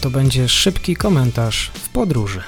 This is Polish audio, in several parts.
to będzie szybki komentarz w podróży.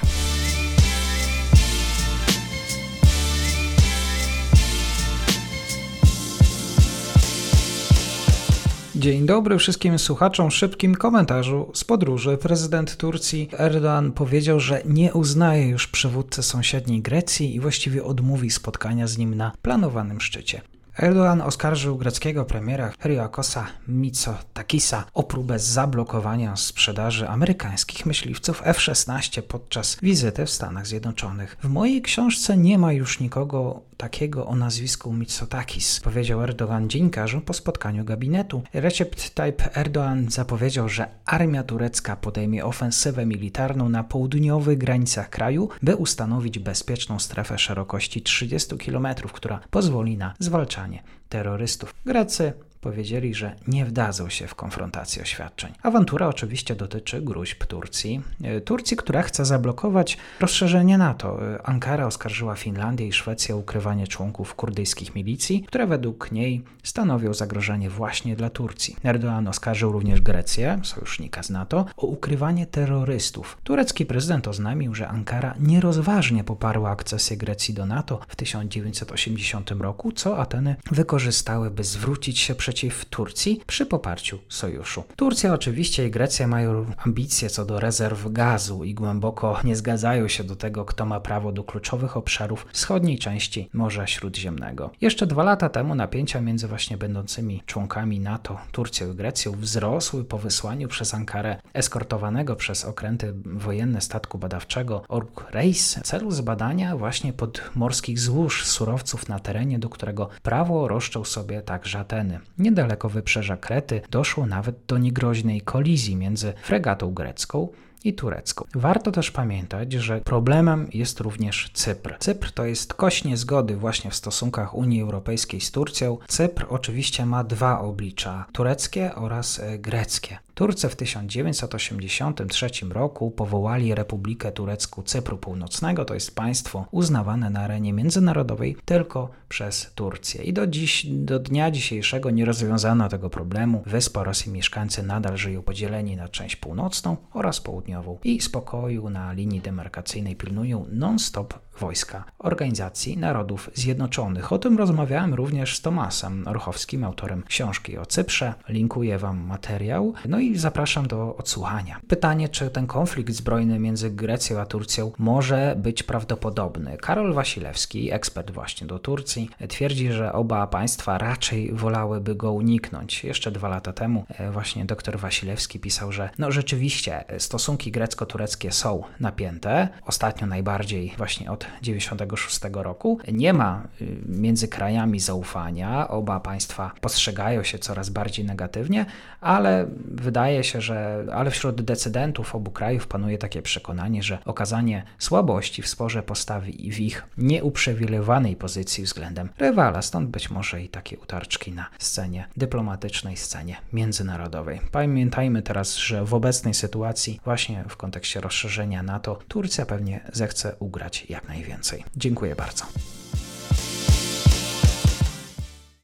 Dzień dobry wszystkim słuchaczom. Szybkim komentarzu z podróży. Prezydent Turcji Erdoğan powiedział, że nie uznaje już przywódcy sąsiedniej Grecji i właściwie odmówi spotkania z nim na planowanym szczycie. Erdogan oskarżył greckiego premiera Hyriokosa Mitsotakisa o próbę zablokowania sprzedaży amerykańskich myśliwców F-16 podczas wizyty w Stanach Zjednoczonych. W mojej książce nie ma już nikogo takiego o nazwisku Mitsotakis, powiedział Erdogan dziennikarzom po spotkaniu gabinetu. Recep Tayyip Erdogan zapowiedział, że armia turecka podejmie ofensywę militarną na południowych granicach kraju, by ustanowić bezpieczną strefę szerokości 30 km, która pozwoli na zwalczanie terrorystów. Grecy powiedzieli, że nie wdadzą się w konfrontację oświadczeń. Awantura oczywiście dotyczy gruźb Turcji. E, Turcji, która chce zablokować rozszerzenie NATO. E, Ankara oskarżyła Finlandię i Szwecję o ukrywanie członków kurdyjskich milicji, które według niej stanowią zagrożenie właśnie dla Turcji. Erdogan oskarżył również Grecję, sojusznika z NATO, o ukrywanie terrorystów. Turecki prezydent oznajmił, że Ankara nierozważnie poparła akcesję Grecji do NATO w 1980 roku, co Ateny wykorzystały, by zwrócić się przeciw przeciw Turcji przy poparciu sojuszu. Turcja oczywiście i Grecja mają ambicje co do rezerw gazu i głęboko nie zgadzają się do tego, kto ma prawo do kluczowych obszarów wschodniej części Morza Śródziemnego. Jeszcze dwa lata temu napięcia między właśnie będącymi członkami NATO, Turcją i Grecją wzrosły po wysłaniu przez Ankarę eskortowanego przez okręty wojenne statku badawczego Ork Reis w celu zbadania właśnie podmorskich złóż surowców na terenie, do którego prawo roszczą sobie także Ateny. Niedaleko wybrzeża Krety doszło nawet do niegroźnej kolizji między fregatą grecką i turecką. Warto też pamiętać, że problemem jest również Cypr. Cypr to jest kość niezgody właśnie w stosunkach Unii Europejskiej z Turcją. Cypr oczywiście ma dwa oblicza: tureckie oraz e, greckie. Turcy w 1983 roku powołali Republikę Turecką Cypru Północnego, to jest państwo uznawane na arenie międzynarodowej tylko przez Turcję. I do, dziś, do dnia dzisiejszego nie rozwiązano tego problemu. Wyspa oraz jej mieszkańcy nadal żyją podzieleni na część północną oraz południową i spokoju na linii demarkacyjnej pilnują non-stop wojska Organizacji Narodów Zjednoczonych. O tym rozmawiałem również z Tomasem Orchowskim, autorem książki o Cyprze. Linkuję Wam materiał. No i zapraszam do odsłuchania. Pytanie, czy ten konflikt zbrojny między Grecją a Turcją może być prawdopodobny? Karol Wasilewski, ekspert właśnie do Turcji, twierdzi, że oba państwa raczej wolałyby go uniknąć. Jeszcze dwa lata temu e, właśnie dr Wasilewski pisał, że no rzeczywiście stosunki grecko-tureckie są napięte. Ostatnio najbardziej właśnie od 96 roku. Nie ma y, między krajami zaufania. Oba państwa postrzegają się coraz bardziej negatywnie, ale wydaje się, że ale wśród decydentów obu krajów panuje takie przekonanie, że okazanie słabości w sporze postawi w ich nieuprzywilejowanej pozycji względem rywala, stąd być może i takie utarczki na scenie dyplomatycznej, scenie międzynarodowej. Pamiętajmy teraz, że w obecnej sytuacji, właśnie w kontekście rozszerzenia NATO, Turcja pewnie zechce ugrać jak najwięcej. Dziękuję bardzo.